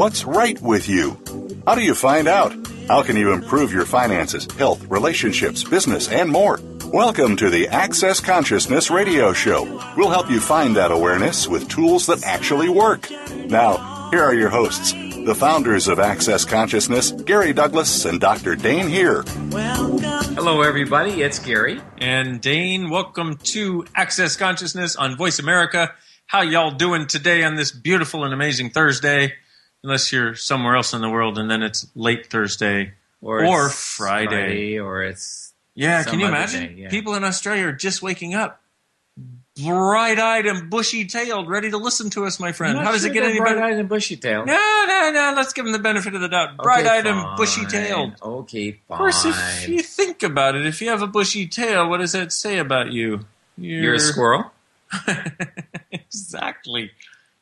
What's right with you? How do you find out? How can you improve your finances, health, relationships, business, and more? Welcome to the Access Consciousness Radio Show. We'll help you find that awareness with tools that actually work. Now, here are your hosts, the founders of Access Consciousness, Gary Douglas and Dr. Dain Heer. Hello, everybody. It's Gary. and Dain. Welcome to Access Consciousness on Voice America. How y'all doing today on this beautiful and amazing Thursday? Unless you're somewhere else in the world and then it's late Thursday or, it's Friday. or it's Yeah, can you imagine? day, yeah. People in Australia are just waking up, bright-eyed and bushy-tailed, ready to listen to us, my friend. How does sure it get any better? Bright-eyed and bushy-tailed. No, no, no. Let's give them the benefit of the doubt. Okay, Bright-eyed and bushy-tailed. Okay, fine. Of course, if you think about it, if you have a bushy tail, what does that say about you? You're a squirrel. exactly.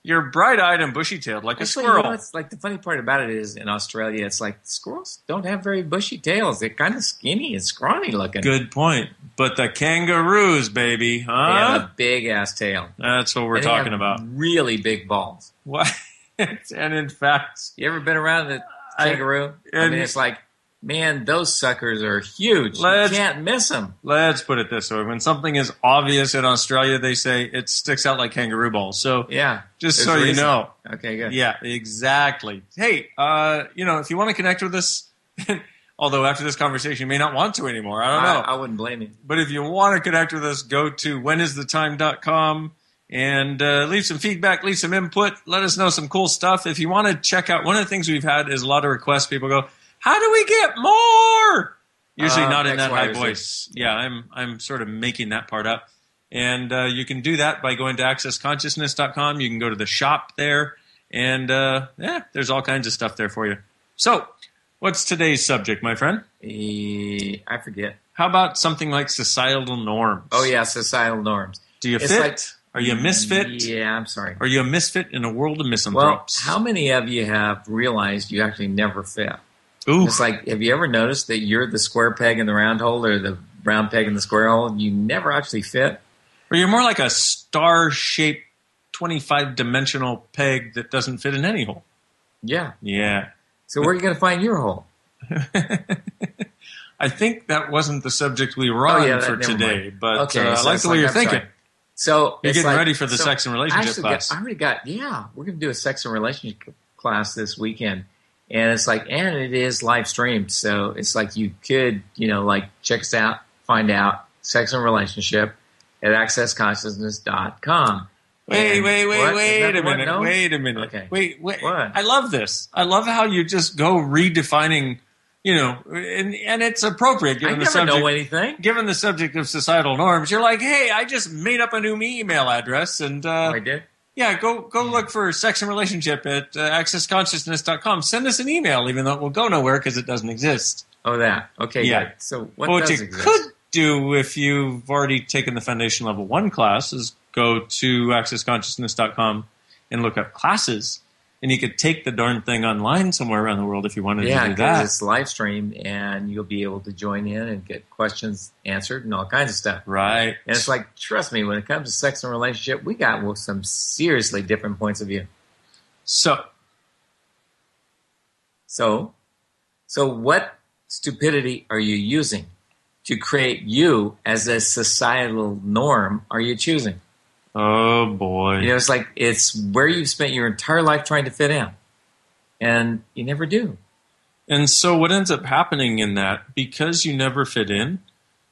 You're bright-eyed and bushy-tailed like a squirrel. You know, it's like the funny part about it is in Australia, it's like squirrels don't have very bushy tails. They're kind of skinny and scrawny looking. Good point. But the kangaroos, baby, They have huh? a big ass tail. That's what we're talking about. Really big balls. What? and in fact, You ever been around the kangaroo? I, and- mean, it's like, man, those suckers are huge. Let's- you can't miss them. let's put it this way: when something is obvious in Australia, they say it sticks out like kangaroo balls. So Yeah. just so you know, Okay, good. Yeah, exactly. Hey, uh, you know, if you want to connect with us, although after this conversation you may not want to anymore, I don't know. I, I wouldn't blame you. but if you want to connect with us, go to whenisthetime.com and uh, leave some feedback, leave some input, let us know some cool stuff. If you want to check out, one of the things we've had is a lot of requests. People go, "How do we get more?" Usually Uh, not in X, that Y, high voice. Yeah, I'm I'm sort of making that part up. And uh, you can do that by going to accessconsciousness.com. You can go to the shop there, and uh, yeah, there's all kinds of stuff there for you. So, what's today's subject, my friend? Eh, I forget. How about something like societal norms? Oh yeah, societal norms. Do you It's fit? like- Are you a misfit? Yeah, I'm sorry. Are you a misfit in a world of Well, misanthropes? how many of you have realized you actually never fit? Ooh, It's like, have you ever noticed that you're the square peg in the round hole or the round peg in the square hole? You never actually fit. or you're more like a star-shaped, 25-dimensional peg that doesn't fit in any hole. Yeah. Yeah. So where are you going to find your hole? I think that wasn't the subject we were Oh, on yeah, for today, mind. but Okay, uh, I like the way like- you're I'm thinking. sorry. So You're getting like- ready for the so sex and relationship actually class. Got, I already got. Yeah, we're going to do a sex and relationship class this weekend, and it's like, and it is live streamed, so it's like you could, you know, like check us out, find out sex and relationship at accessconsciousness.com. Wait, And- wait, wait, what? Is wait a minute. Wait a minute. Okay. Wait, wait. What? I love this. I love how you just go redefining, you know, and, and it's appropriate I given the never subject. know anything. Given the subject of societal norms, you're like, hey, I just made up a new me email address, and uh, I did. Yeah, go go look for sex and relationship at uh, accessconsciousness.com. Send us an email, even though it will go nowhere because it doesn't exist. Oh, that. Okay, Yeah. good. So what What you exist? could do if you've already taken the foundation level one class is go to accessconsciousness.com and look up classes. And you could take the darn thing online somewhere around the world if you wanted Yeah, to do that. it's live streamed and you'll be able to join in and get questions answered and all kinds of stuff. Right. And it's like, trust me, when it comes to sex and relationship, we got well, some seriously different points of view. So, So, so what stupidity are you using to create you as a societal norm? Are you choosing? Oh boy. You know, it's like it's where you've spent your entire life trying to fit in, and you never do. And so what ends up happening in that, because you never fit in,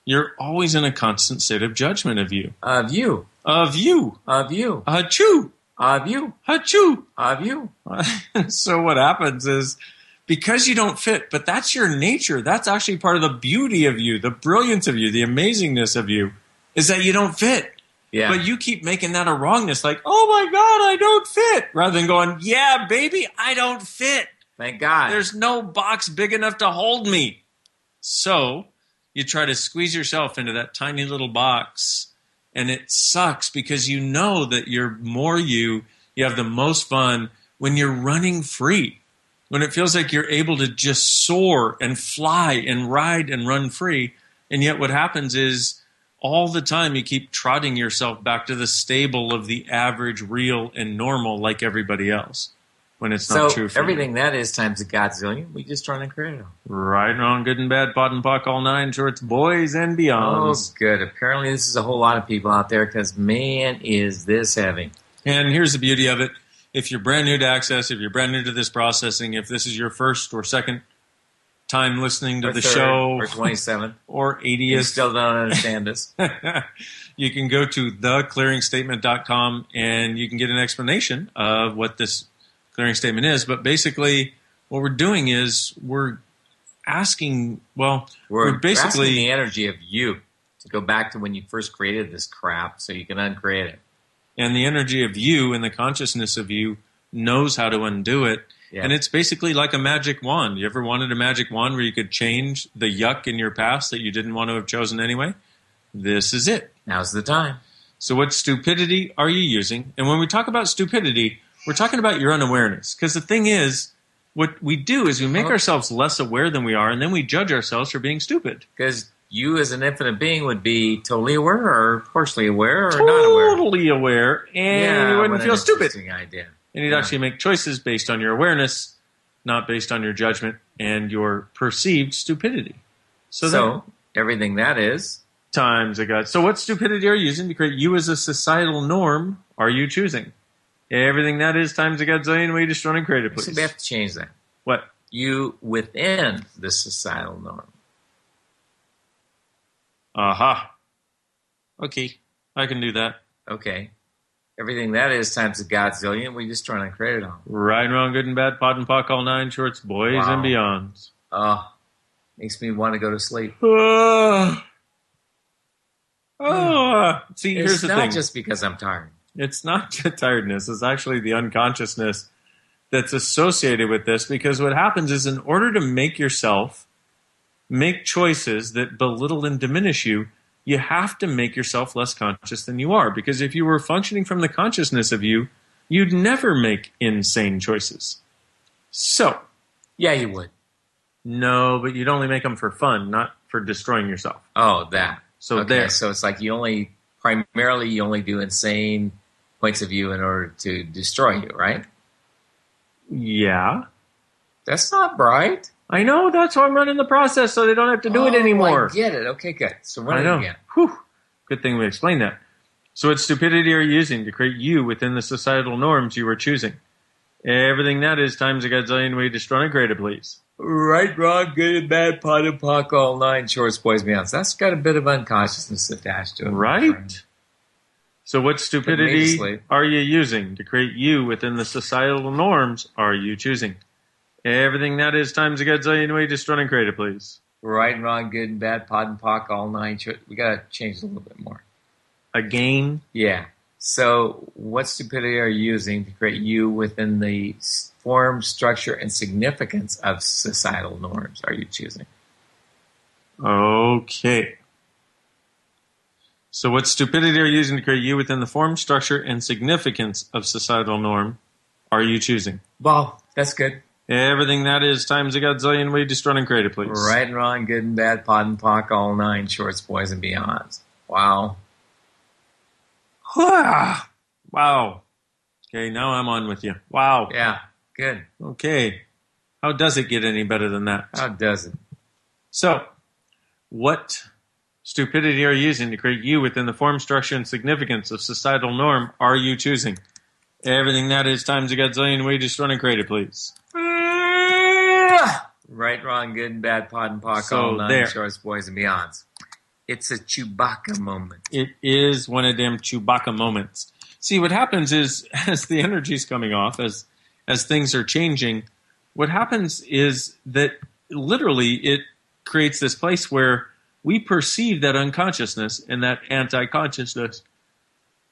you're always in a constant state of judgment of you. Of you, Of you. of you, Achoo. of you, Achoo. of you. so what happens is because you don't fit, but that's your nature. That's actually part of the beauty of you, the brilliance of you, the amazingness of you, is that you don't fit. Yeah. But you keep making that a wrongness, like, oh my God, I don't fit, rather than going, yeah, baby, I don't fit. Thank God. There's no box big enough to hold me. So you try to squeeze yourself into that tiny little box, and it sucks because you know that you're more you, you have the most fun when you're running free. When it feels like you're able to just soar and fly and ride and run free. And yet, what happens is all the time you keep trotting yourself back to the stable of the average, real, and normal like everybody else when it's so not true for you. everything that is times a godzillion. We just run and create them. Right, wrong, good and bad, POD and POC, all nine shorts, boys and beyond. Oh, good. Apparently, this is a whole lot of people out there because man, is this heavy. And here's the beauty of it. If you're brand new to Access, if you're brand new to this processing, if this is your first or second time listening to Or the third, show or twenty seven. or You 80th, still don't understand us. you can go to theclearingstatement.com and you can get an explanation of what this clearing statement is. But basically, what we're doing is we're asking, well, We're, we're basically the energy of you to go back to when you first created this crap, so you can uncreate it. and the energy of you and the consciousness of you knows how to undo it. Yeah. And it's basically like a magic wand. You ever wanted a magic wand where you could change the yuck in your past that you didn't want to have chosen anyway? This is it. Now's the time. So, what stupidity are you using? And when we talk about stupidity, we're talking about your unawareness. Because the thing is, what we do is we make ourselves less aware than we are, and then we judge ourselves for being stupid. Because you, as an infinite being, would be totally aware, or partially aware, or not aware. Totally aware, and you wouldn't feel stupid. Idea. And you'd actually make choices based on your awareness, not based on your judgment and your perceived stupidity. So, So, that everything that is, times a got. So what stupidity are you using to create you as a societal norm are you choosing? Everything that is times a godzillion way to run and create it, so we have to change that. What? You within the societal norm. Aha. Okay. I can do that. Okay. Everything that is times a godzillion, we just try and create it all. Right, wrong, good and bad, POD and POC, all nine shorts, boys Wow. and beyonds. Oh, makes me want to go to sleep. Ah. Hmm. ah. See, here's it's the not thing. just because I'm tired. it's not just tiredness it's actually the unconsciousness that's associated with this because what happens is in order to make yourself make choices that belittle and diminish you you have to make yourself less conscious than you are because if you were functioning from the consciousness of you you'd never make insane choices so Yeah, you would. no but you'd only make them for fun not for destroying yourself Oh, that. so okay, there so it's like you only primarily you only do insane points of view in order to destroy you, right? yeah That's not right. I know that's why i'm running the process so they don't have to do it Oh, anymore I get it. Okay, good. So run I it know. again. Whew. Good thing we explained that. So, what stupidity are you using to create you within the societal norms you are choosing? Everything that is times a godzillion way to destroy and create it, please. Right, wrong, good and bad, POD and POC, all nine shorts, boys, beyonds. That's got a bit of unconsciousness attached to it. Right? So, what Put me to stupidity are you using to create you within the societal norms are you choosing? Everything that is times a godzillion way Just destroy and create it, please. Right and wrong, good and bad, POD and POC, all nine. We got to change a little bit more. Again, Yeah. So, what stupidity are you using to create you within the form, structure, and significance of societal norms? Are you choosing? Okay. So, what stupidity are you using to create you within the form, structure, and significance of societal norm are you choosing? Well, that's good. Everything that is times a godzillion way to destroy and create it, please. Right and wrong, good and bad, POD and POC, all nine shorts, boys, and beyonds. Wow. Wow. Okay, now I'm on with you. Wow. Yeah. Good. Okay. How does it get any better than that? How does it? So, what stupidity are you using to create you within the form, structure, and significance of societal norm are you choosing? Everything that is times a godzillion way to destroy and create it, please. Right, wrong, good and bad, POD and POC, So all nine shorts, boys, and beyonds. It's a Chewbacca moment. It is one of them Chewbacca moments. See, what happens is as the energy's coming off, as as things are changing, what happens is that literally it creates this place where we perceive that unconsciousness and that anti-consciousness.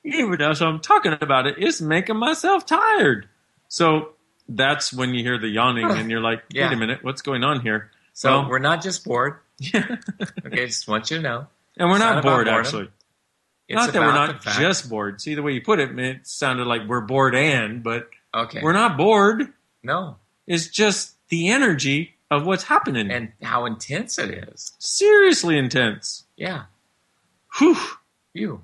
Even as I'm talking about it, it, is making myself tired. So that's when you hear the yawning and you're like, wait Yeah. a minute, what's going on here? So Well- we're not just bored. Yeah. Okay, just want you to know. and we're not, not bored, actually. It's not that we're not just bored. See the way you put it, it sounded like we're bored and, but okay. we're not bored. no, It's just the energy of what's happening. and how intense it is. Seriously intense. Yeah, Whew. you.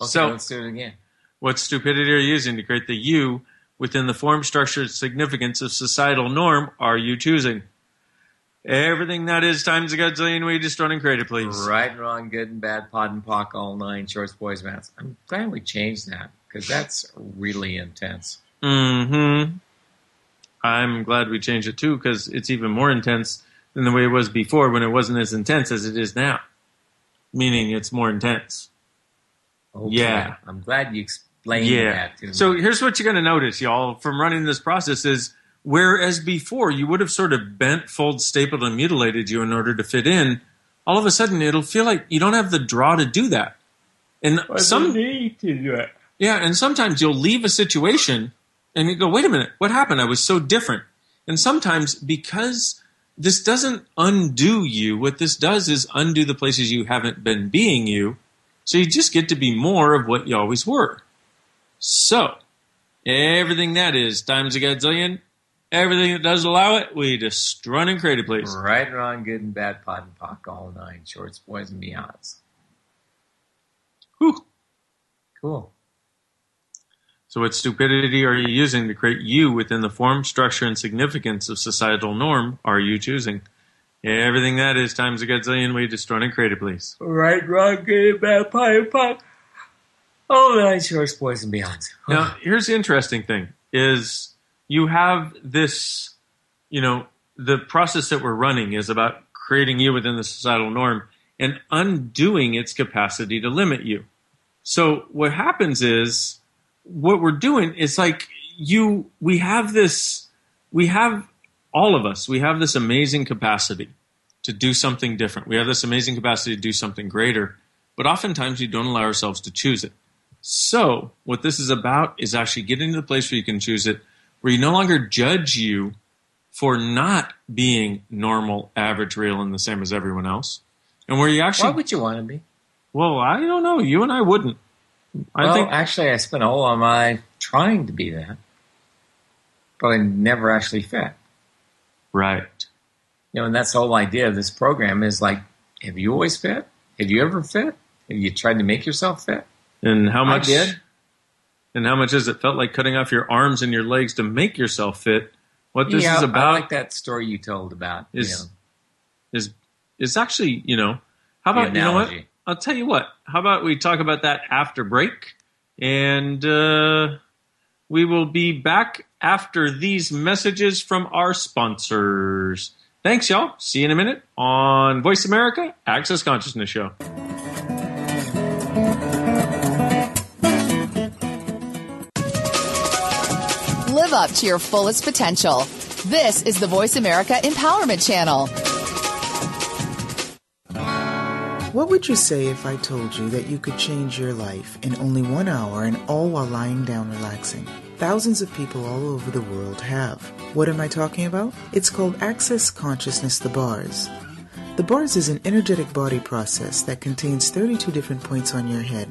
Okay, So- let's do it again. What stupidity are you using to create the you within the form, structure, and significance of societal norm are you choosing? Everything that is times a godzillion way destroyed and created, please. Right, and wrong, good and bad, POD and POC, all nine, shorts, boys, mats. I'm glad we changed that because that's really intense. Mm-hmm. I'm glad we changed it too because it's even more intense than the way it was before when it wasn't as intense as it is now. Meaning it's more intense. Okay. Yeah. I'm glad you explained Yeah. that to me. So here's what you're going to notice, y'all, from running this process is whereas before you would have sort of bent, fold, stapled, and mutilated you in order to fit in, all of a sudden it'll feel like you don't have the draw to do that. And some need to do it. Yeah, and sometimes you'll leave a situation and you go, wait a minute, what happened? I was so different. And sometimes because this doesn't undo you, what this does is undo the places you haven't been being you. So you just get to be more of what you always were. So, everything that is times a gazillion, everything that does allow it, we just run and create it, please. Right, wrong, good and bad, POD and POC, all nine, shorts, boys, and beyonds. Whew. Cool. So, what stupidity are you using to create you within the form, structure, and significance of societal norm are you choosing? Everything that is times a gazillion, we destroy and create it, please. Right, wrong, good and bad, POD and POC, all nine, shorts, boys, and beyonds. Now, here's the interesting thing: is you have this, you know, the process that we're running is about creating you within the societal norm and undoing its capacity to limit you. So what happens is what we're doing is like you we have this we have all of us we have this amazing capacity to do something different we have this amazing capacity to do something greater but oftentimes we don't allow ourselves to choose it so what this is about is actually getting to the place where you can choose it where you no longer judge you for not being normal average real and the same as everyone else and where you actually. Why would you want to be? well i don't know you and i wouldn't i well, think actually, I spent all of my trying to be that, but I never actually fit. right You know, and that's the whole idea of this program is like, have you always fit? Have you ever fit? Have you tried to make yourself fit? And how much I did. And how much has it felt like cutting off your arms and your legs to make yourself fit? What this yeah, is about I like that story you told about. Is know, is is actually, you know, how about you know what? I'll tell you what. How about we talk about that after break? And uh, we will be back after these messages from our sponsors. Thanks, y'all. See you in a minute on Voice America Access Consciousness Show. Up to your fullest potential. This is the Voice America Empowerment Channel. What would you say if I told you that you could change your life in only one hour and all while lying down relaxing? Thousands of people all over the world have. What am I talking about? It's called Access Consciousness The Bars. The bars is an energetic body process that contains 32 different points on your head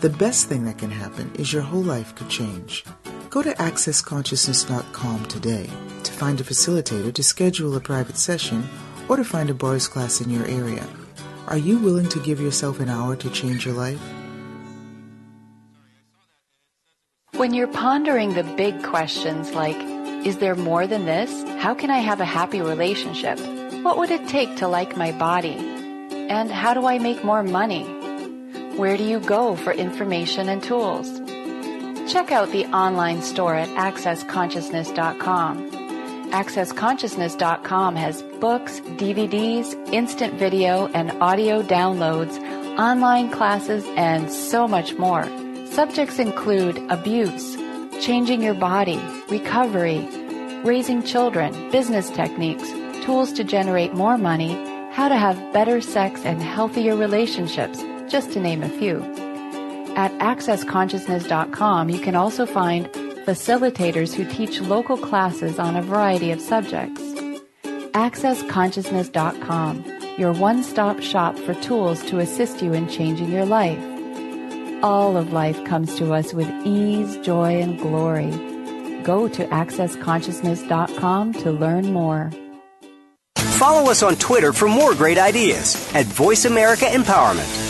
The best thing that can happen is your whole life could change. Go to accessconsciousness.com today to find a facilitator to schedule a private session or to find a bars class in your area. Are you willing to give yourself an hour to change your life? When you're pondering the big questions like, is there more than this? How can I have a happy relationship? What would it take to like my body? And how do I make more money? Where do you go for information and tools? Check out the online store at accessconsciousness.com. AccessConsciousness.com has books, DVDs, instant video, and audio downloads online classes, and so much more. Subjects include abuse, changing your body, recovery, raising children, business techniques, tools to generate more money, how to have better sex and healthier relationships, just to name a few. At accessconsciousness.com, you can also find facilitators who teach local classes on a variety of subjects. AccessConsciousness.com, your one stop shop for tools to assist you in changing your life. All of life comes to us with ease, joy, and glory. Go to AccessConsciousness.com to learn more. Follow us on Twitter for more great ideas at Voice America Empowerment.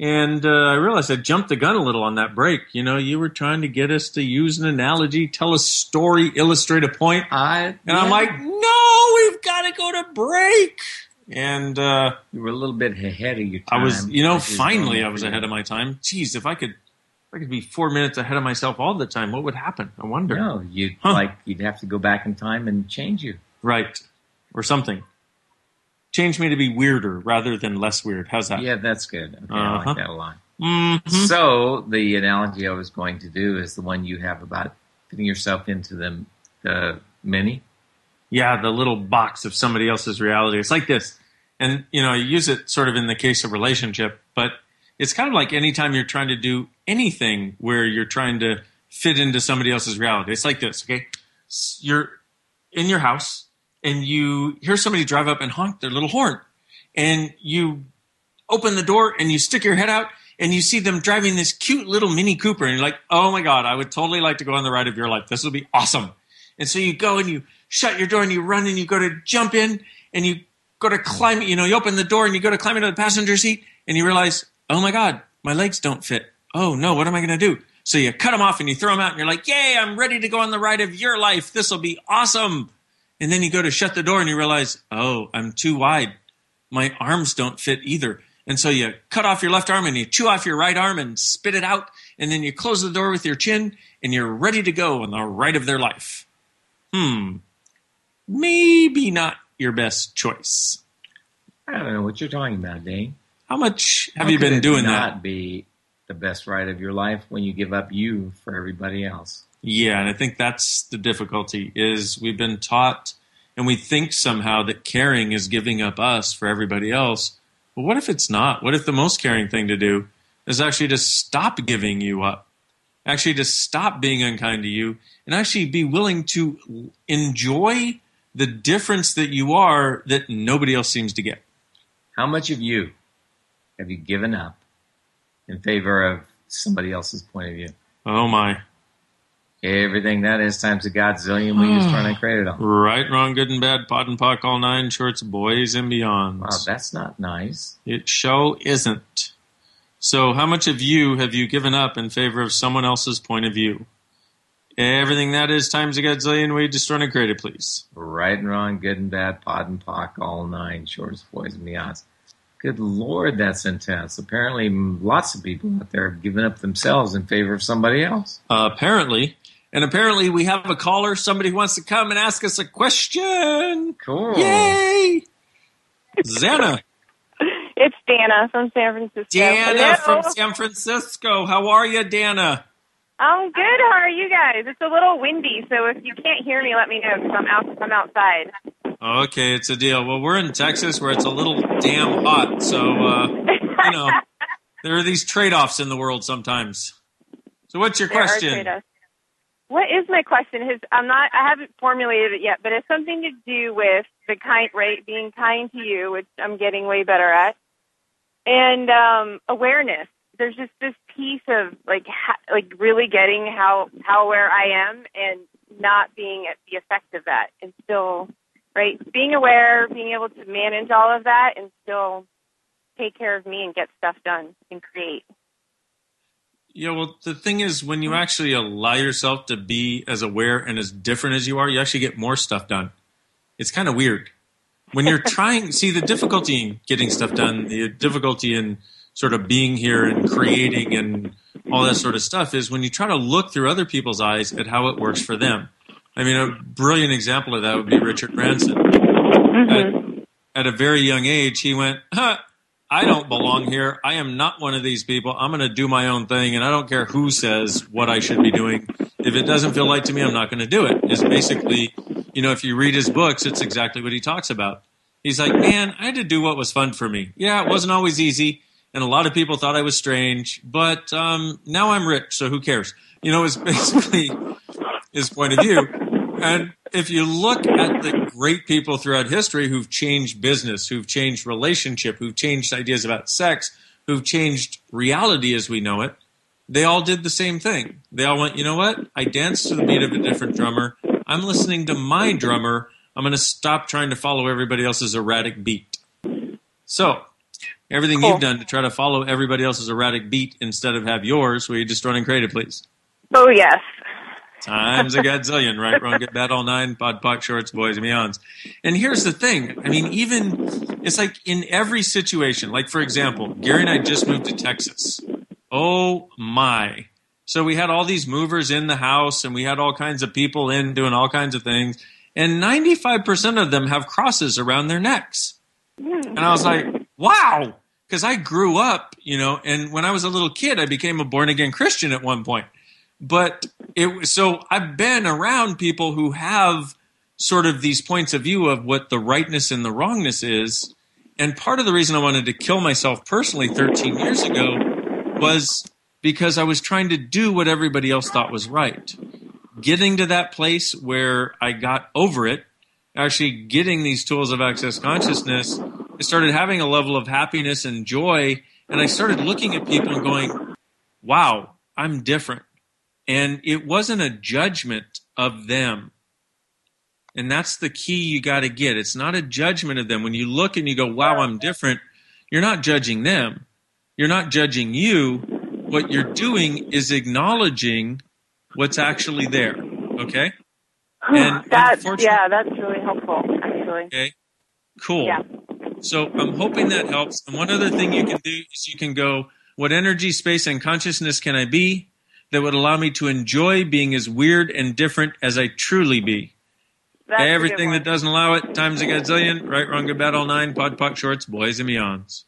And uh, I realized I jumped the gun a little on that break. You know, you were trying to get us to use an analogy, tell a story, illustrate a point. I And I'm like, no, we've got to go to break. And uh, you were a little bit ahead of your time. I was, you know, finally I was you. ahead of my time. Jeez, if I could, if I could be four minutes ahead of myself all the time, what would happen? I wonder. No, you'd Huh. like you'd have to go back in time and change you. Right. Or something. Change me to be weirder rather than less weird. How's that? Yeah, that's good. Okay, I Uh-huh. like that a lot. Mhm. So the analogy I was going to do is the one you have about fitting yourself into the the mini. yeah, the little box of somebody else's reality. It's like this. And, you know, you use it sort of in the case of relationship, but it's kind of like anytime you're trying to do anything where you're trying to fit into somebody else's reality. It's like this, okay? You're in your house and you hear somebody drive up and honk their little horn. And you open the door and you stick your head out and you see them driving this cute little Mini Cooper and you're like, oh my God, I would totally like to go on the ride of your life. This will be awesome. And so you go and you shut your door and you run and you go to jump in and you go to climb, you know, you open the door and you go to climb into the passenger seat and you realize, oh my God, my legs don't fit. Oh no, what am I going to do? So you cut them off and you throw them out and you're like, yay, I'm ready to go on the ride of your life. This will be awesome. And then you go to shut the door and you realize, oh, I'm too wide. My arms don't fit either. And so you cut off your left arm and you chew off your right arm and spit it out. And then you close the door with your chin and you're ready to go on the ride of their life. Hmm. Maybe not your best choice. I don't know what you're talking about, Dain. How much have How you been doing not that? be the best ride of your life when you give up you for everybody else? Yeah, and I think that's the difficulty is we've been taught and we think somehow that caring is giving up us for everybody else. But what if it's not? What if the most caring thing to do is actually to stop giving you up? Actually to stop being unkind to you and actually be willing to enjoy the difference that you are that nobody else seems to get. How much of you have you given up in favor of somebody else's point of view? Oh my. Everything that is times a godzillion we just trying to create it all. Right, wrong, good and bad, POD and POC, all nine shorts, boys and beyonds. Wow, that's not nice. It show isn't. So, how much of you have you given up in favor of someone else's point of view? Everything that is times a godzillion, we destroy and create it, please. Right and wrong, good and bad, POD and POC, all nine, shorts, boys, and beyonds. Good Lord, that's intense. Apparently, lots of people out there have given up themselves in favor of somebody else. Uh, apparently, and apparently, we have a caller. Somebody who wants to come and ask us a question. Cool. Yay! Xana, It's Dana from San Francisco. Dana Hello. from San Francisco. How are you, Dana? I'm good. How are you guys? It's a little windy, so if you can't hear me, let me know because I'm out. I'm outside. Okay, it's a deal. Well, we're in Texas where it's a little damn hot, so uh, you know there are these trade-offs in the world sometimes. So, what's your There are question? What is my question? Has I'm not. I haven't formulated it yet, but it's something to do with the kind rate being kind to you, which I'm getting way better at, and um, awareness. There's just this piece of like ha- like really getting how how aware I am and not being at the effect of that and still right being aware, being able to manage all of that and still take care of me and get stuff done and create. Yeah, well, the thing is, when you hmm. actually allow yourself to be as aware and as different as you are, you actually get more stuff done. It's kind of weird. When you're trying, see, the difficulty in getting stuff done, the difficulty in sort of being here and creating and all that sort of stuff is when you try to look through other people's eyes at how it works for them. I mean, a brilliant example of that would be Richard Branson. Mm-hmm. At, at a very young age, he went, huh, I don't belong here. I am not one of these people. I'm going to do my own thing, and I don't care who says what I should be doing. If it doesn't feel right to me, I'm not going to do it. Is basically, you know, if you read his books, it's exactly what he talks about. He's like, man, I had to do what was fun for me. Yeah, it wasn't always easy, and a lot of people thought I was strange, but um, now I'm rich, so who cares? You know, it's basically his point of view. And if you look at the great people throughout history who've changed business, who've changed relationship, who've changed ideas about sex, who've changed reality as we know it, they all did the same thing. They all went, you know what? I danced to the beat of a different drummer. I'm listening to my drummer. I'm going to stop trying to follow everybody else's erratic beat. So, everything Cool. you've done to try to follow everybody else's erratic beat instead of have yours, will you just run and create it, please? Oh yes. Times a godzillion, right? Wrong, get bad all nine, POD, POC, shorts, boys, and beyonds. And here's the thing. I mean, even, it's like in every situation, like for example, Gary and I just moved to Texas. Oh my. So we had all these movers in the house and we had all kinds of people in doing all kinds of things. And 95% of them have crosses around their necks. And I was like, wow. Because I grew up, you know, and when I was a little kid, I became a born again Christian at one point. But it so I've been around people who have sort of these points of view of what the rightness and the wrongness is. And part of the reason I wanted to kill myself personally 13 years ago was because I was trying to do what everybody else thought was right. Getting to that place where I got over it, actually getting these tools of access consciousness, I started having a level of happiness and joy. And I started looking at people and going, wow, I'm different. And it wasn't a judgment of them. And that's the key you got to get. It's not a judgment of them. When you look and you go, wow, I'm different, you're not judging them. You're not judging you. What you're doing is acknowledging what's actually there. Okay? And that yeah, that's really helpful actually. Okay. Cool. Yeah. So I'm hoping that helps. And one other thing you can do is you can go, what energy, space, and consciousness can I be that would allow me to enjoy being as weird and different as I truly be? That's Everything that doesn't allow it, times a gazillion, right, wrong, good, bad, all nine, POD, POC, shorts, boys, and beyonds.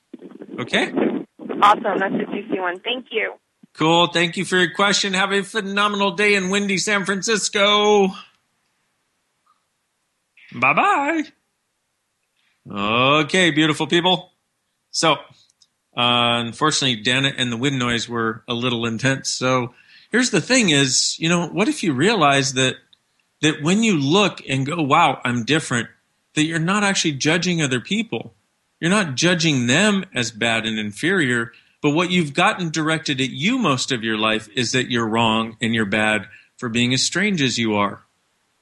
Okay? Awesome. That's a juicy one. Thank you. Cool. Thank you for your question. Have a phenomenal day in windy San Francisco. Bye bye. Okay, beautiful people. So, uh, unfortunately, Dana and the wind noise were a little intense. So, here's the thing: is you know, what if you realize that that when you look and go, "Wow, I'm different," that you're not actually judging other people. You're not judging them as bad and inferior, but what you've gotten directed at you most of your life is that you're wrong and you're bad for being as strange as you are.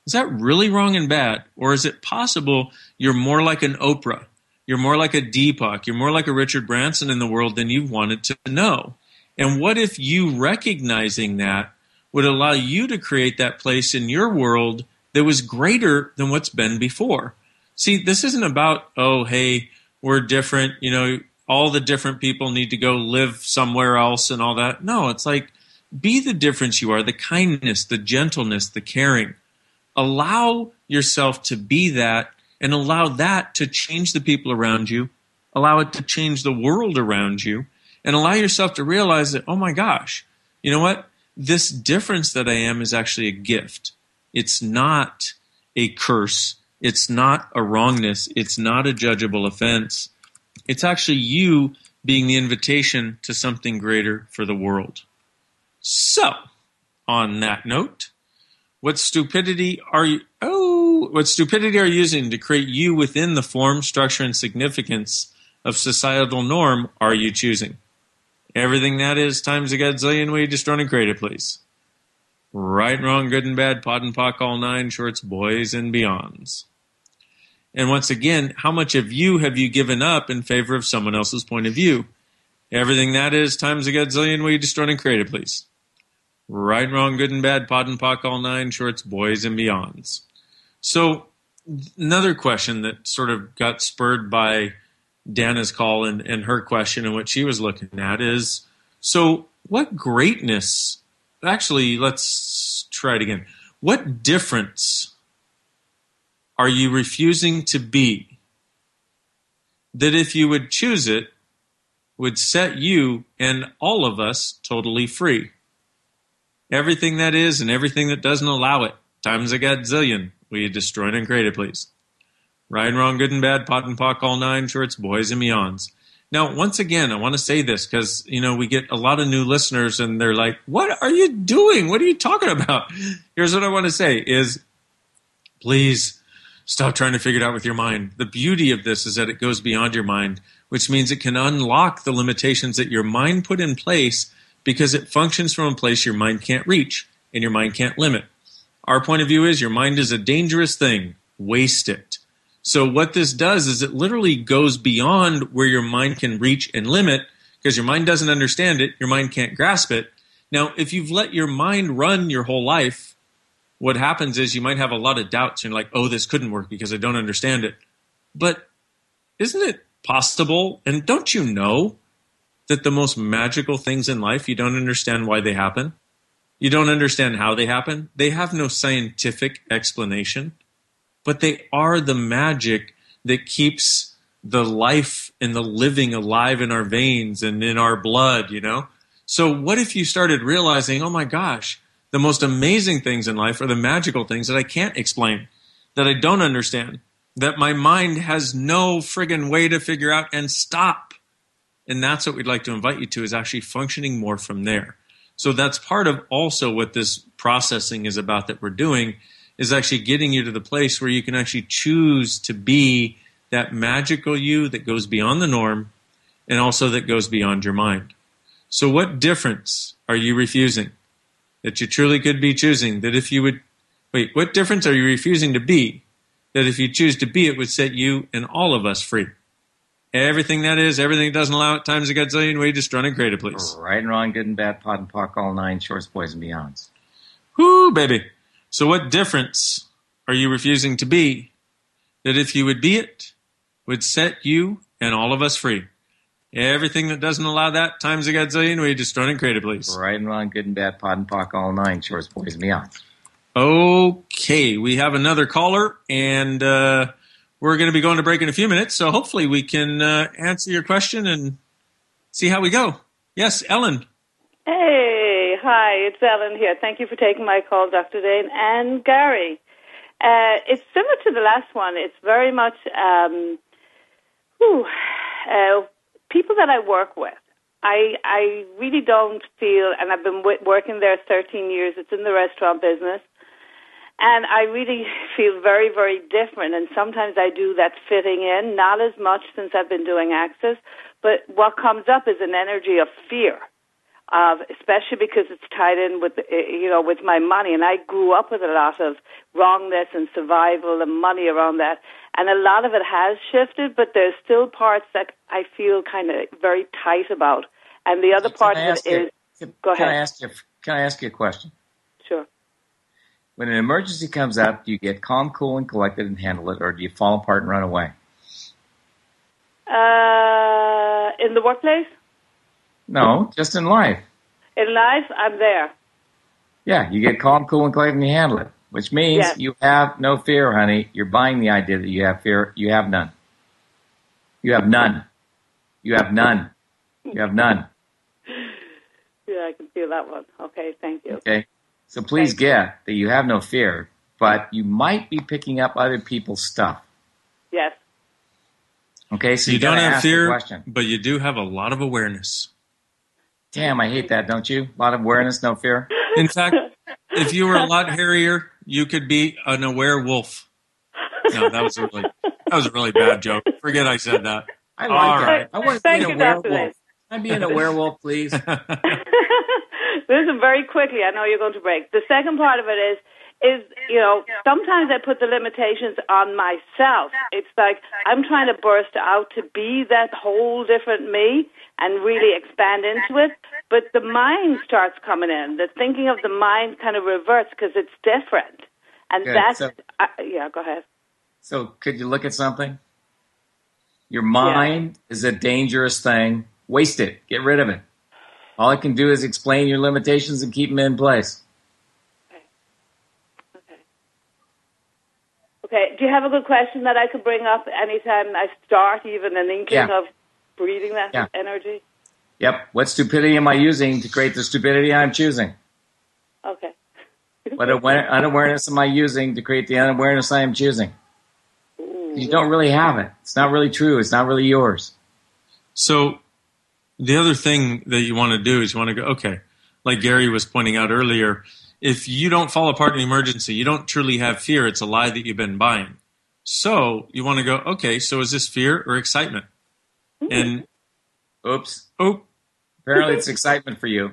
Is that really wrong and bad? Or is it possible you're more like an Oprah? You're more like a Deepak. You're more like a Richard Branson in the world than you've wanted to know. And what if you recognizing that would allow you to create that place in your world that was greater than what's been before? See, this isn't about, oh, hey, we're different. You know, all the different people need to go live somewhere else and all that. No, it's like, be the difference you are the kindness, the gentleness, the caring. Allow yourself to be that and allow that to change the people around you, allow it to change the world around you, and allow yourself to realize that, oh my gosh, you know what? This difference that I am is actually a gift. It's not a curse. It's not a wrongness. It's not a judgeable offense. It's actually you being the invitation to something greater for the world. So, on that note, what stupidity are you oh what stupidity are you using to create you within the form, structure, and significance of societal norm are you choosing? Everything that is times a godzillion we run and create it, please. Right wrong, good and bad, POD and POC, all nine shorts, boys and beyonds. And once again, how much of you have you given up in favor of someone else's point of view? Everything that is times a gazillion, will you destroy and create it, please? Right wrong, good and bad, POD and POC, all nine shorts, boys and beyonds. So, another question that sort of got spurred by Dana's call and, and her question and what she was looking at is so, what greatness? Actually, let's try it again. What difference are you refusing to be that if you would choose it, would set you and all of us totally free? Everything that is and everything that doesn't allow it, times a gazillion, will you destroy and create it, please? Right and wrong, good and bad, POD and POC, all nine shorts, boys and beyonds. Now, once again, I want to say this because, you know, we get a lot of new listeners and they're like, what are you doing? What are you talking about? Here's what I want to say is please stop trying to figure it out with your mind. The beauty of this is that it goes beyond your mind, which means it can unlock the limitations that your mind put in place because it functions from a place your mind can't reach and your mind can't limit. Our point of view is your mind is a dangerous thing. Waste it. So what this does is it literally goes beyond where your mind can reach and limit because your mind doesn't understand it, your mind can't grasp it. Now, if you've let your mind run your whole life, what happens is you might have a lot of doubts and like, oh, this couldn't work because I don't understand it. But isn't it possible? And don't you know that the most magical things in life, you don't understand why they happen? You don't understand how they happen? They have no scientific explanation but they are the magic that keeps the life and the living alive in our veins and in our blood, you know? So what if you started realizing, oh my gosh, the most amazing things in life are the magical things that I can't explain, that I don't understand, that my mind has no friggin' way to figure out and stop. And that's what we'd like to invite you to is actually functioning more from there. So that's part of also what this processing is about that we're doing is actually getting you to the place where you can actually choose to be that magical you that goes beyond the norm and also that goes beyond your mind. So, what difference are you refusing that you truly could be choosing? That if you would, wait, what difference are you refusing to be that if you choose to be, it would set you and all of us free? Everything that is, everything that doesn't allow it, times a gazillion, way just run and create it, please. Right and wrong, good and bad, POD and POC, all nine, shorts, boys and beyonds. Whoo, baby. So, what difference are you refusing to be that if you would be it, would set you and all of us free? Everything that doesn't allow that, times a gazillion, we just run and create it, please. Right and wrong, good and bad, POD and POC, all nine, shorts, boys and beyonds. Okay, we have another caller, and uh, we're going to be going to break in a few minutes. So hopefully we can uh, answer your question and see how we go. Yes, Ellen. Hey, hi, it's Ellen here. Thank you for taking my call, Dr. Dain and Gary. Uh, it's similar to the last one. It's very much um, whew, uh, people that I work with. I I really don't feel, and I've been w- working there 13 years. It's in the restaurant business, and I really feel very very different. And sometimes I do that fitting in, not as much since I've been doing Access, but what comes up is an energy of fear uh, especially because it's tied in with you know with my money, and I grew up with a lot of wrongness and survival and money around that, and a lot of it has shifted, but there's still parts that I feel kind of very tight about, and the other Can part of it you- is can, go can ahead. I ask you? Can I ask you a question? Sure. When an emergency comes up, do you get calm, cool, and collected and handle it, or do you fall apart and run away? Uh, in the workplace, No, just in life. in life, I'm there. Yeah, you get calm, cool, and collected, and you handle it, which means Yes. you have no fear, honey. You're buying the idea that you have fear. You have none. You have none. You have none. You have none. Yeah, I can feel that one. Okay, thank you. Okay. So please get that you have no fear, but you might be picking up other people's stuff. Yes. Okay, so you you, don't have ask fear, question. but you do have a lot of awareness. Damn, I hate that, don't you? A lot of awareness, no fear. In fact, if you were a lot hairier, you could be an aware wolf. No, that was a really that was a really bad joke. Forget I said that. I All like right. that. I want to Thank be a werewolf. Can I be in a werewolf, please? Listen very quickly. I know you're going to break. The second part of it is is you know sometimes I put the limitations on myself. It's like I'm trying to burst out to be that whole different me and really expand into it, but the mind starts coming in. The thinking of the mind kind of reverts because it's different, and Good. that's So- uh, yeah. Go ahead. So could you look at something? Your mind is a dangerous thing. Waste it. Get rid of it. All it can do is explain your limitations and keep them in place. Okay. Okay. Okay. Do you have a good question that I could bring up anytime I start, even an inkling Yeah. of breathing that Yeah. energy? Yep. What stupidity am I using to create the stupidity I'm choosing? Okay. What unawareness am I using to create the unawareness I am choosing? You don't really have it. It's not really true. It's not really yours. So the other thing that you want to do is you want to go, okay, like Gary was pointing out earlier, if you don't fall apart in emergency, you don't truly have fear. It's a lie that you've been buying. So you want to go, okay, so is this fear or excitement? Hmm. And oops, oh, apparently it's excitement for you.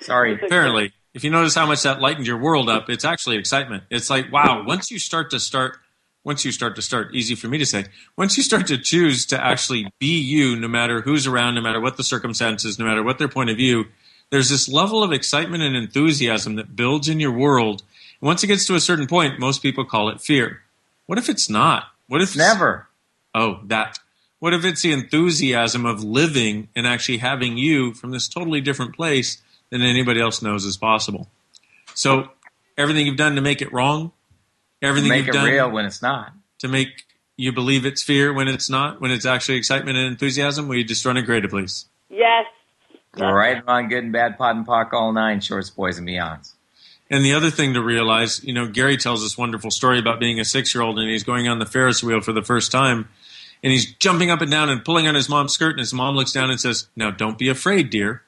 Sorry. Apparently, if you notice how much that lightened your world up, it's actually excitement. It's like, wow, once you start to start, once you start to start, easy for me to say, once you start to choose to actually be you, no matter who's around, no matter what the circumstances, no matter what their point of view, there's this level of excitement and enthusiasm that builds in your world. And once it gets to a certain point, most people call it fear. What if it's not? What if never? Oh, that. What if it's the enthusiasm of living and actually having you from this totally different place than anybody else knows is possible? So everything you've done to make it wrong, everything Make you've done To make it done real when it's not. to make you believe it's fear when it's not, when it's actually excitement and enthusiasm, will you just run a grade, please? Yes. Right on good and bad, POD and POC, all nine, shorts, boys, and beyonds. And the other thing to realize, you know, Gary tells this wonderful story about being a six year old and he's going on the Ferris wheel for the first time and he's jumping up and down and pulling on his mom's skirt and his mom looks down and says, Now don't be afraid, dear.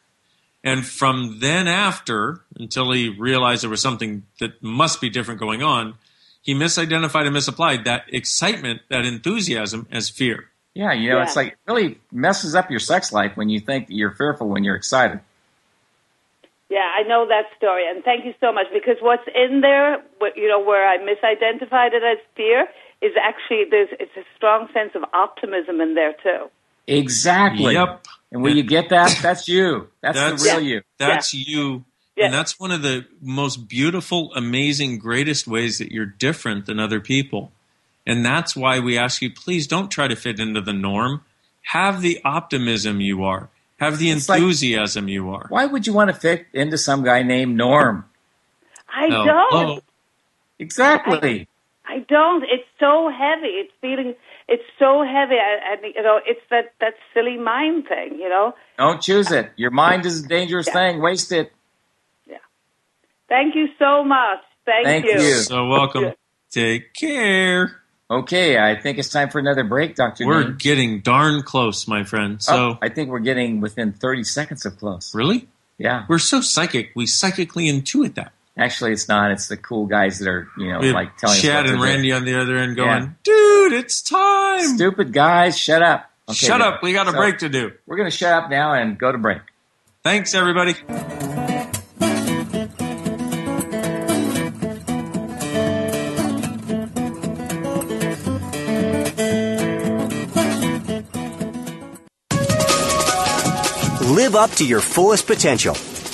And from then after, until he realized there was something that must be different going on, he misidentified and misapplied that excitement, that enthusiasm as fear. Yeah, you know, it's like it really messes up your sex life when you think that you're fearful when you're excited. Yeah, I know that story, and thank you so much because what's in there, what- you know, where I misidentified it as fear, is actually there's it's a strong sense of optimism in there too. Exactly. Yep. And when you get that, that's you. That's, That's- the real you. That's you. And that's one of the most beautiful, amazing, greatest ways that you're different than other people. And that's why we ask you, please don't try to fit into the norm. Have the optimism you are. Have the It's like- enthusiasm you are. Why would you want to fit into some guy named Norm? I No. don't. Oh, Exactly. I don't. It's so heavy. It's feeling. It's so heavy. I, I, you know, it's that that silly mind thing. You know. Don't choose it. Your mind is a dangerous thing. Waste it. Yeah. Thank you so much. Thank, Thank you. you. So welcome. Take care. Okay, I think it's time for another break, Dr. We're Dean. getting darn close, my friend. So Oh, I think we're getting within 30 seconds of close. really? Yeah. We're so psychic. We psychically intuit that. Actually, it's not. It's the cool guys that are, you know, like telling Chad us what and to do. Randy on the other end going, Yeah. dude, it's time. Stupid guys, shut up. Okay, Shut up. We got a So, break to do. We're going to shut up now and go to break. Thanks, everybody. Live up to your fullest potential.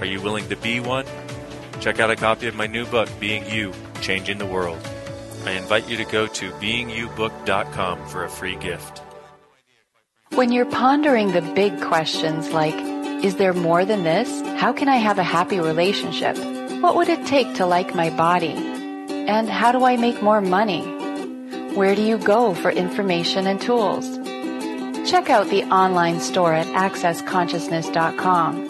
Are you willing to be one? Check out a copy of my new book, Being You, Changing the World. I invite you to go to beingyoubook.com for a free gift. When you're pondering the big questions like, is there more than this? How can I have a happy relationship? What would it take to like my body? And how do I make more money? Where do you go for information and tools? Check out the online store at accessconsciousness.com.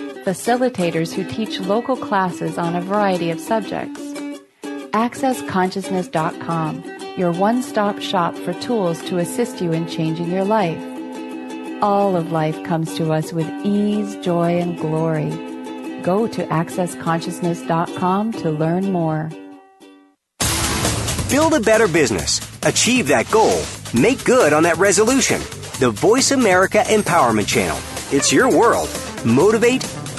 facilitators who teach local classes on a variety of subjects. AccessConsciousness.com, your one stop shop for tools to assist you in changing your life. All of life comes to us with ease, joy, and glory. Go to AccessConsciousness.com to learn more. Build a better business. Achieve that goal. Make good on that resolution. The Voice America Empowerment Channel. It's your world. Motivate,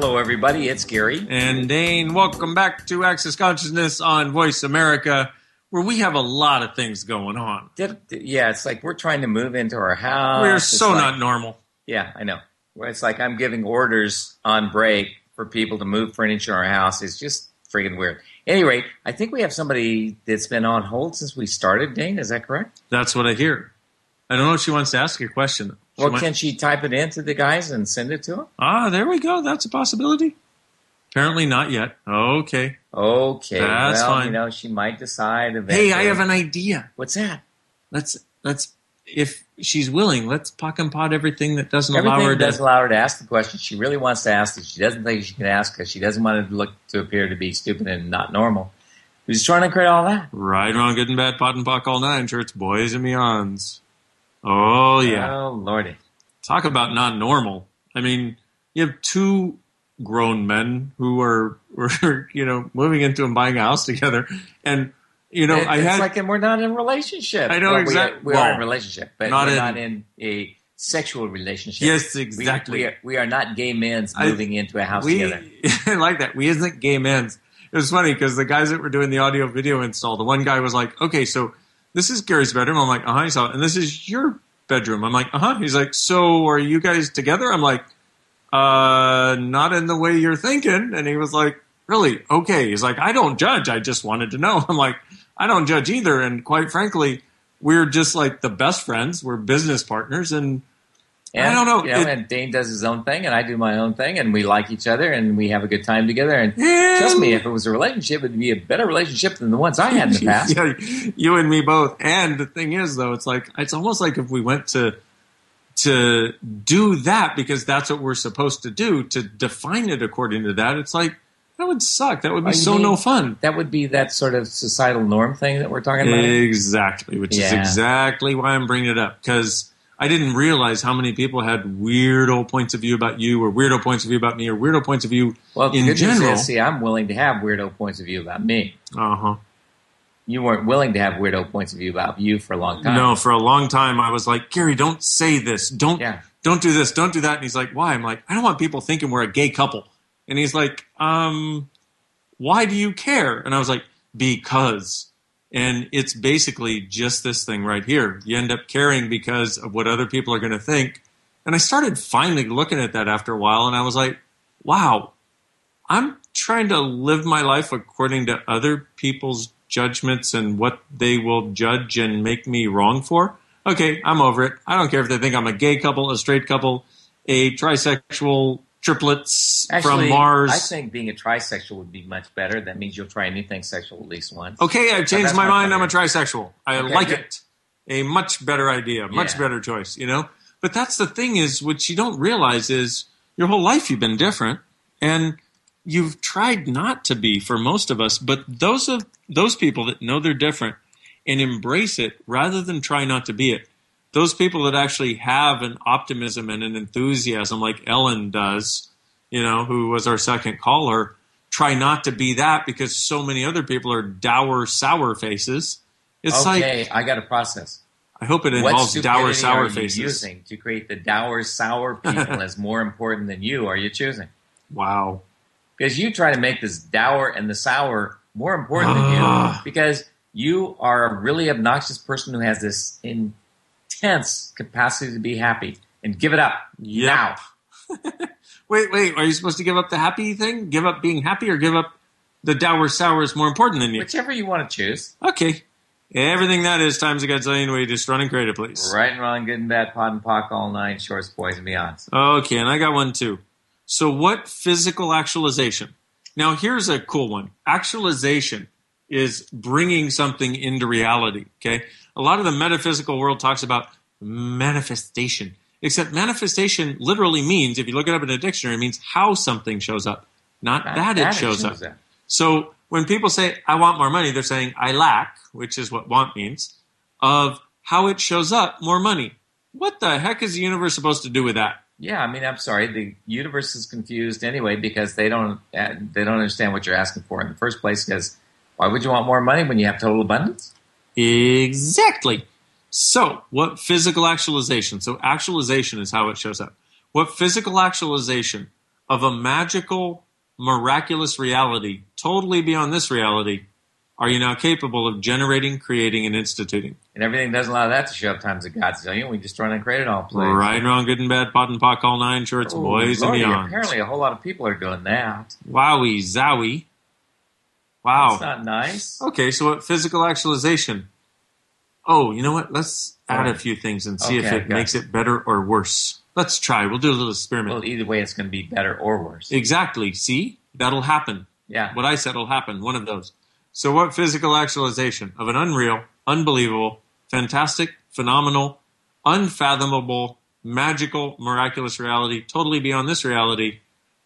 Hello, everybody. It's Gary. And Dain, welcome back to Access Consciousness on Voice America, where we have a lot of things going on. Yeah, it's like we're trying to move into our house. We're so like- not normal. Yeah, I know. It's like I'm giving orders on break for people to move furniture in our house. It's just freaking weird. Anyway, I think we have somebody that's been on hold since we started, Dain. Is that correct? That's what I hear. I don't know if she wants to ask a question. Well, can she type it into the guys and send it to them? Ah, there we go. That's a possibility. Apparently not yet. Okay. Okay. That's well, fine. you know, she might decide eventually. Hey, I have an idea. What's that? Let's let's if she's willing, let's POC and POD everything that doesn't Everything allow her to. allow her to ask the question. She really wants to ask That She doesn't think she can ask because she doesn't want it to look to appear to be stupid and not normal. Who's trying to create all that? Right, wrong, good and bad, POD and POC all nine shorts, boys and beyonds. Oh yeah. Oh lordy. Talk about not normal. I mean, you have two grown men who are, were, you know, moving into and buying a house together, and you know, It- I it's had like we're not in a relationship. I know Well, exact- We, are, we are in a relationship, but not we're in- not in a sexual relationship. Yes, exactly. We, are, we are not gay men I- moving into a house we together. I like that. We isn't gay men's. It was funny because the guys that were doing the audio video install, the one guy was like, "Okay, so this is Gary's bedroom." I'm like, "Uh huh." He's all, and this is your bedroom. I'm like, "Uh huh." He's like, "So are you guys together?" I'm like, "Uh, not in the way you're thinking." And he was like, "Really? Okay." He's like, "I don't judge. I just wanted to know." I'm like, "I don't judge either." And quite frankly, we're just like the best friends. We're business partners, and And, I don't know. You know, It- and Dain does his own thing, and I do my own thing, and we like each other, and we have a good time together. And Yeah. trust me, if it was a relationship, it'd be a better relationship than the ones I had in the past. yeah, you and me both. And the thing is, though, it's like it's almost like if we went to to do that because that's what we're supposed to do to define it according to that. It's like that would suck. That would be you so mean no fun. That would be that sort of societal norm thing that we're talking about. Exactly, which is exactly why I'm bringing it up because I didn't realize how many people had weirdo points of view about you, or weirdo points of view about me, or weirdo points of view Well, in general. is, see, I'm willing to have weirdo points of view about me. Uh huh. You weren't willing to have weirdo points of view about you for a long time. No, for a long time I was like, Gary, don't say this. Don't Yeah. don't do this. Don't do that. And he's like, why? I'm like, I don't want people thinking we're a gay couple. And he's like, um, why do you care? And I was like, because. And it's basically just this thing right here. You end up caring because of what other people are going to think. And I started finally looking at that after a while, and I was like, wow, I'm trying to live my life according to other people's judgments and what they will judge and make me wrong for. Okay, I'm over it. I don't care if they think I'm a gay couple, a straight couple, a trisexual, triplets Actually, from Mars. I think being a trisexual would be much better. That means you'll try anything sexual at least once. okay, I've changed my mind. I'm a trisexual. I Okay, like good. it. a much better idea, much Yeah. better choice, you know? But that's the thing is, what you don't realize is your whole life you've been different and you've tried not to be for most of us. But those of those people that know they're different and embrace it rather than try not to be it, those people that actually have an optimism and an enthusiasm like Ellen does, you know, who was our second caller, try not to be that because so many other people are dour, sour faces. It's okay, like I got a process. I hope it involves dour, sour are you faces. using to create the dour, sour people as more important than you? Are you choosing? Wow. Because you try to make this dour and the sour more important than you Ah. because you are a really obnoxious person who has this intense capacity to be happy and give it up now. Wait, wait. Are you supposed to give up the happy thing? Give up being happy, or give up the dour, sour is more important than you? Whichever you want to choose. Okay. Everything that is times a gazillion way, just running creative, please. Right and wrong, good and bad, POD and POC, all nine, shorts, boys, and beyonds. Okay, and I got one too. So, what physical actualization? Now, here's a cool one. Actualization is bringing something into reality. Okay, a lot of the metaphysical world talks about manifestation, except manifestation literally means, if you look it up in a dictionary, it means how something shows up, not, Not that, that it shows, up. up. So, when people say, I want more money, they're saying, I lack, which is what want means, of how it shows up more money. What the heck is the universe supposed to do with that? Yeah, I mean, I'm sorry. The universe is confused anyway because they don't uh, they don't understand what you're asking for in the first place. Because why would you want more money when you have total abundance? Exactly. So, what physical actualization? So, actualization is how it shows up. What physical actualization of a magical, miraculous reality, totally beyond this reality, are you now capable of generating, creating, and instituting? And everything doesn't allow that to show up times a godzillion. We just run and create it all. Please. Right, wrong, good and bad, POD and POC, all nine shorts, Oh, boys Lordy, and beyond. Apparently, a whole lot of people are doing that. Wowie, zowie. Wow. That's not nice. Okay, so what physical actualization? Oh, you know what? Let's add a few things and see if it makes it. it better or worse. Let's try. We'll do a little experiment. Well, either way, it's going to be better or worse. Exactly. See? That'll happen. Yeah. What I said will happen. One of those. So, what physical actualization of an unreal, unbelievable, fantastic, phenomenal, unfathomable, magical, miraculous reality, totally beyond this reality,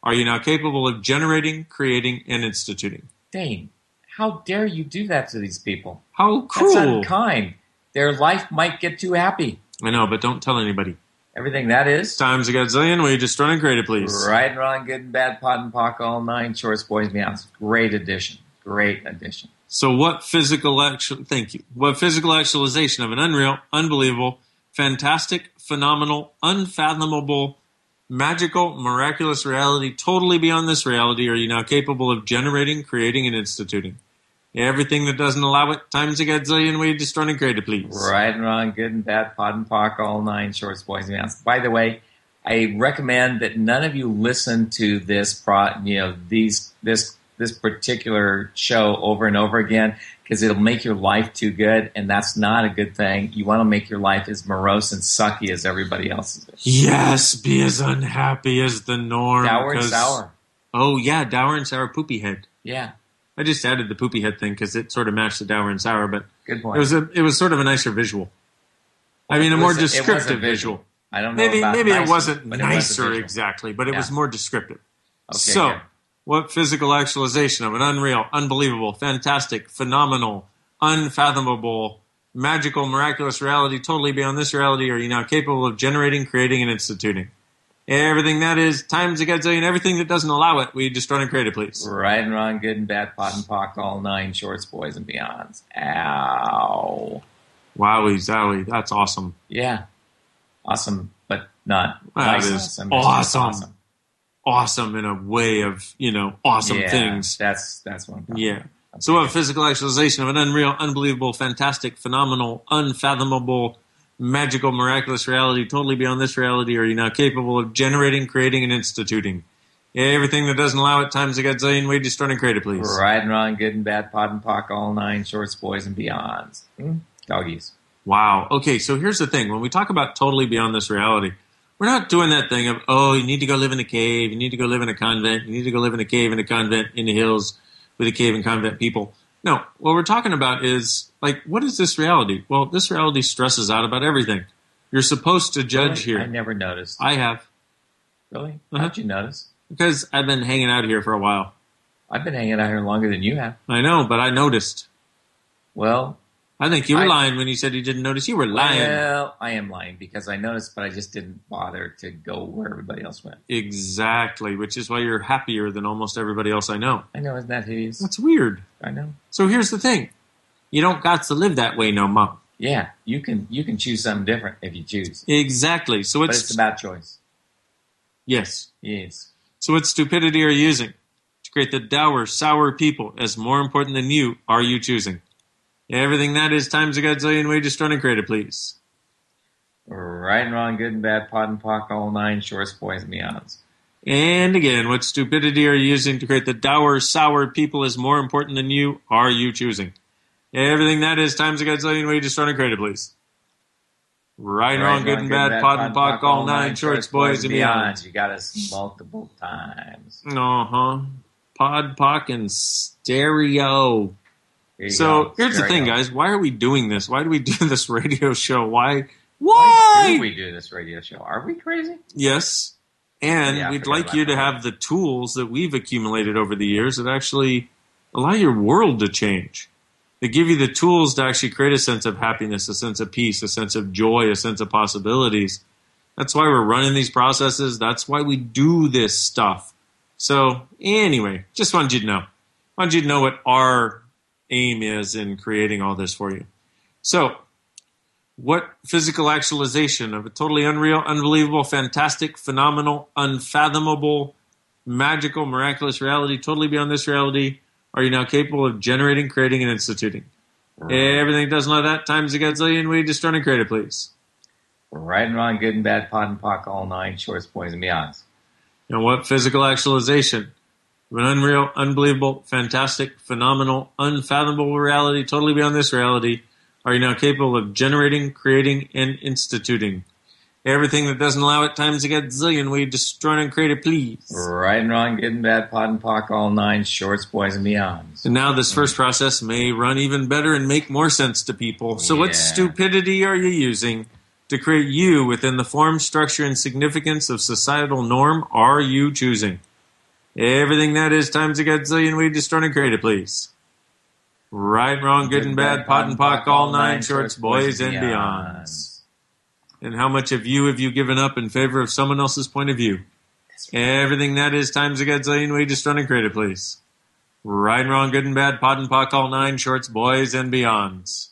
are you now capable of generating, creating, and instituting? Dain, how dare you do that to these people? How cruel. That's unkind. Their life might get too happy. I know, but don't tell anybody. Everything that is. Times a gazillion. Will you just run and create it, please? Right and wrong, good and bad, POD and POC, all nine, shorts, boys, and beyonds. Great addition. Great addition. So, what physical actual? Thank you. What physical actualization of an unreal, unbelievable, fantastic, phenomenal, unfathomable, magical, miraculous reality, totally beyond this reality, are you now capable of generating, creating, and instituting? Everything that doesn't allow it, times a gazillion, just run and create it, please. Right and wrong, good and bad, POD and POC, all nine, shorts, boys, and beyonds. By the way, I recommend that none of you listen to this pro, you know, these this this particular show over and over again because it'll make your life too good, and that's not a good thing. You want to make your life as morose and sucky as everybody else's. Yes, be as unhappy as the norm. Dour and sour. Oh, yeah, dour and sour poopy head. Yeah, I just added the poopy head thing because it sort of matched the dour and sour, but good point. it was a it was sort of a nicer visual. I mean, a more It was- it was a descriptive visual. visual. I don't know Maybe maybe it wasn't but it was nicer exactly, but it Yeah. was more descriptive. Okay, so, good. What physical actualization of an unreal, unbelievable, fantastic, phenomenal, unfathomable, magical, miraculous reality, totally beyond this reality, are you now capable of generating, creating, and instituting? Everything that is times a gazillion, everything that doesn't allow it, we just run and create it, please. Right and wrong, good and bad, POD and POC, all nine, shorts, boys, and beyonds. Ow. Wowie zowie, that's awesome. Yeah. Awesome, but not That nice is awesome. Awesome. Awesome in a way of, you know, awesome Yeah, things. That's that's talking Yeah. So, what physical actualization of an unreal, unbelievable, fantastic, phenomenal, unfathomable, magical, miraculous reality, totally beyond this reality, are you now capable of generating, creating, and instituting? Everything that doesn't allow it times a gazillion, we just run and create it, please. Right and wrong, good and bad, POD and POC, all nine, shorts, boys, and beyonds. Hmm? Doggies. Wow. Okay, so here's the thing. When we talk about totally beyond this reality, we're not doing that thing of, oh, you need to go live in a cave, you need to go live in a convent, you need to go live in a cave in a convent in the hills with a cave and convent people. No, what we're talking about is like, what is this reality? Well, this reality stresses out about everything. You're supposed to judge Really? here. I never noticed. I have really? Uh-huh. How'd you notice? because I've been hanging out here for a while. I've been hanging out here longer than you have. I know, but I noticed. Well, I think you were I- lying when you said you didn't notice. You were lying. well, I am lying because I noticed, but I just didn't bother to go where everybody else went. Exactly, which is why you're happier than almost everybody else I know. I know, isn't that hideous? That's weird. I know. So here's the thing: you don't got to live that way no more. Yeah, you can you can choose something different if you choose, Exactly. So but it's, it's about choice. yes. Yes. So what stupidity are you using to create the dour, sour people as more important than you? Are you choosing everything that is times a godzillion way destroying created, please? Right and wrong, good and bad, POD and POC, all nine, shorts, boys, and beyonds. And again, what stupidity are you using to create the dour, sour people is more important than you? Are you choosing everything that is times a godzillion way destroying created, please? Right, and wrong, good and bad, POD and POC, all nine, shorts, boys, and beyonds. You got us multiple times. Uh huh. POD, POC, and stereo. So go. here's the There you thing, go. guys. Why are we doing this? Why do we do this radio show? Why? Why Why? do we do this radio show? Are we crazy? Yes. And Yeah, we'd like you to that. have the tools that we've accumulated over the years that actually allow your world to change. They give you the tools to actually create a sense of happiness, a sense of peace, a sense of joy, a sense of possibilities. That's why we're running these processes. That's why we do this stuff. So, anyway, just wanted you to know. Wanted you to know what our aim is in creating all this for you. So, what physical actualization of a totally unreal, unbelievable, fantastic, phenomenal, unfathomable, magical, miraculous reality, totally beyond this reality, are you now capable of generating, creating, and instituting? Everything doesn't like that times a gazillion, we destroy and create it, please. Right and wrong, good and bad, POD and POC, all nine, shorts, boys, and beyonds. And what physical actualization an unreal, unbelievable, fantastic, phenomenal, unfathomable reality, totally beyond this reality, are you now capable of generating, creating, and instituting? Everything that doesn't allow it times a gazillion, we destroy and create it, please. Right and wrong, good and bad, POD and POC, all nine, shorts, boys, and beyonds. And now this first process may run even better and make more sense to people. So what stupidity are you using to create you within the form, structure, and significance of societal norm are you choosing? Everything that is times a gazillion, we destroy and create it, please. Right, wrong, good and bad, POD and POC, all nine shorts, boys and beyonds. And how much of you have you given up in favor of someone else's point of view? Everything that is times a gazillion, we destroy and create it, please. Right and wrong, good and bad, POD and POC, all nine shorts, boys and beyonds.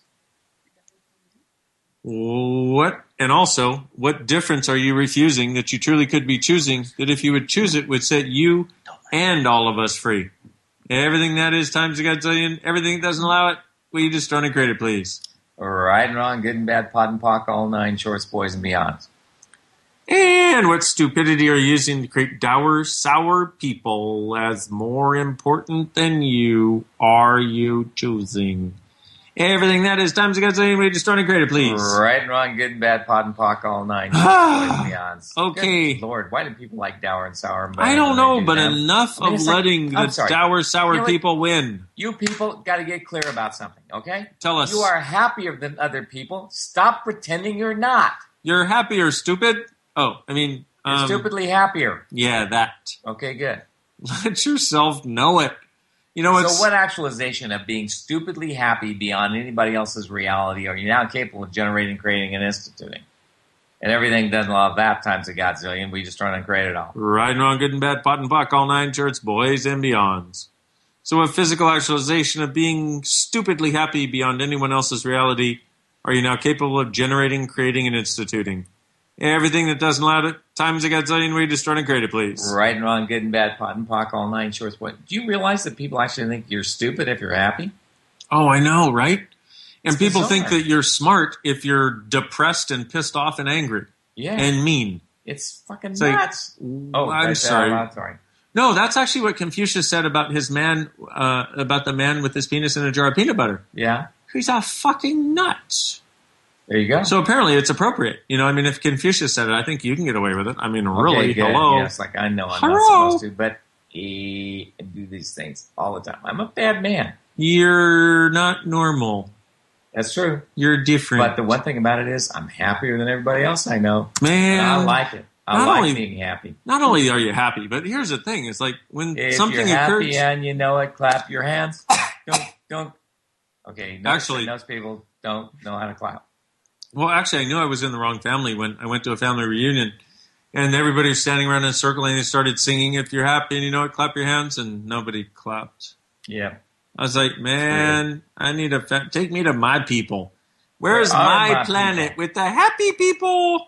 What and also, what difference are you refusing that you truly could be choosing that if you would choose it would set you and all of us free? Everything that is times a gazillion, everything that doesn't allow it, will you destroy and create it, please? Right and wrong, good and bad, POD and POC, all nine, shorts, boys, and beyonds. And what stupidity are you using to create dour, sour people as more important than you are you choosing? Everything that is times a gazillion, we destroy and please. Right and wrong, good and bad, POD and POC, all nine, shorts, boys, and beyonds. Okay. Good Lord, why do people like dour and sour? I don't know, do but them? enough I mean, of like- letting the dour, sour You know people win. You people got to get clear about something, okay? Tell us. You are happier than other people. Stop pretending you're not. You're happy or stupid? Oh, I mean, You're um, stupidly happier. yeah, that. Okay, good. Let yourself know it. You know, it's so, what actualization of being stupidly happy beyond anybody else's reality are you now capable of generating, creating, and instituting? And everything doesn't love that times a godzillion. We just run and create it all. Right and wrong, good and bad, POD and POC, all nine shorts, boys and beyonds. So, what physical actualization of being stupidly happy beyond anyone else's reality are you now capable of generating, creating, and instituting? Everything that doesn't allow it times a godzillion, we destroy and create it, please. Right and wrong, good and bad, POD and POC, all nine shorts. What? Do you realize that people actually think you're stupid if you're happy? Oh, I know, right? And It's people bizarre. think that you're smart if you're depressed and pissed off and angry Yeah. and mean. it's fucking It's like, nuts. oh, I'm there, sorry. I'm sorry. No, that's actually what Confucius said about his man, uh, about the man with his penis in a jar of peanut butter. Yeah. He's a fucking nut. There you go. So apparently it's appropriate. You know, I mean, if Confucius said it, I think you can get away with it. I mean, really, hello. Yes, like I know I'm Hello. not supposed to, but I do these things all the time. I'm a bad man. You're not normal. That's true. You're different. But the one thing about it is, I'm happier than everybody else I know. Man. I like it. I Not like only- being happy. Not only are you happy, but here's the thing: it's like when If something you're happy occurs. and you know it, clap your hands. don't don't. Okay, notice Actually- those people don't know how to clap. Well, actually, I knew I was in the wrong family when I went to a family reunion, and everybody was standing around in a circle and they started singing. If you're happy and you know it, clap your hands, and nobody clapped. Yeah. I was like, man, I need a fa- take me to my people. Where's Where my, my planet with the happy people?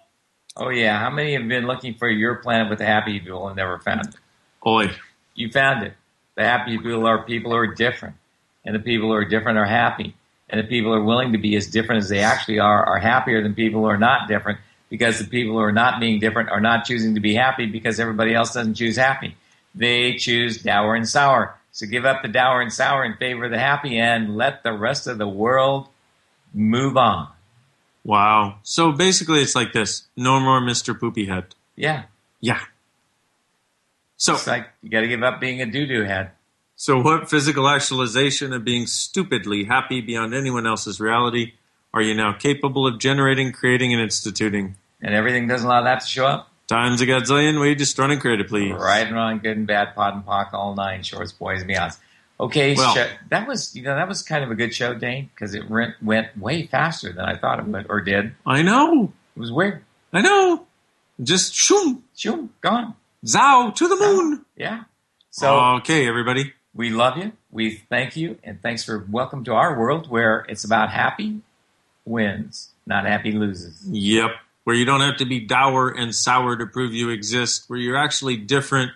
Oh yeah. How many have been looking for your planet with the happy people and never found it? Oi. You found it. The happy people are people who are different, and the people who are different are happy, and the people who are willing to be as different as they actually are are happier than people who are not different because the people who are not being different are not choosing to be happy because everybody else doesn't choose happy. They choose dour and sour. So give up the dour and sour in favor of the happy and let the rest of the world move on. Wow. So basically, it's like this: no more Mister Poopy Head. Yeah. Yeah. So it's like you got to give up being a doo doo head. So, what physical actualization of being stupidly happy beyond anyone else's reality are you now capable of generating, creating, and instituting? And everything doesn't allow that to show up. Times a godzillion, we just run and create it, please. Right and wrong, good and bad, POD and POC, all nine shorts, boys and beyonds. Okay, Well- that was you know that was kind of a good show, Dain, because it went, went way faster than I thought it would or did. I know. It was weird. I know. Just shoom, shoom, gone. Zow to the moon. Yeah. So okay, everybody. We love you. We thank you, and thanks for welcome to our world where it's about happy wins, not happy loses. Yep. Where you don't have to be dour and sour to prove you exist, where you're actually different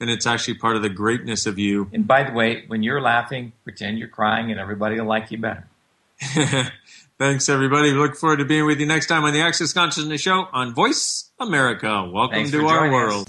and it's actually part of the greatness of you. And by the way, when you're laughing, pretend you're crying, and everybody will like you better. Thanks, everybody. We look forward to being with you next time on the Access Consciousness Show on Voice America. Welcome Thanks to our world.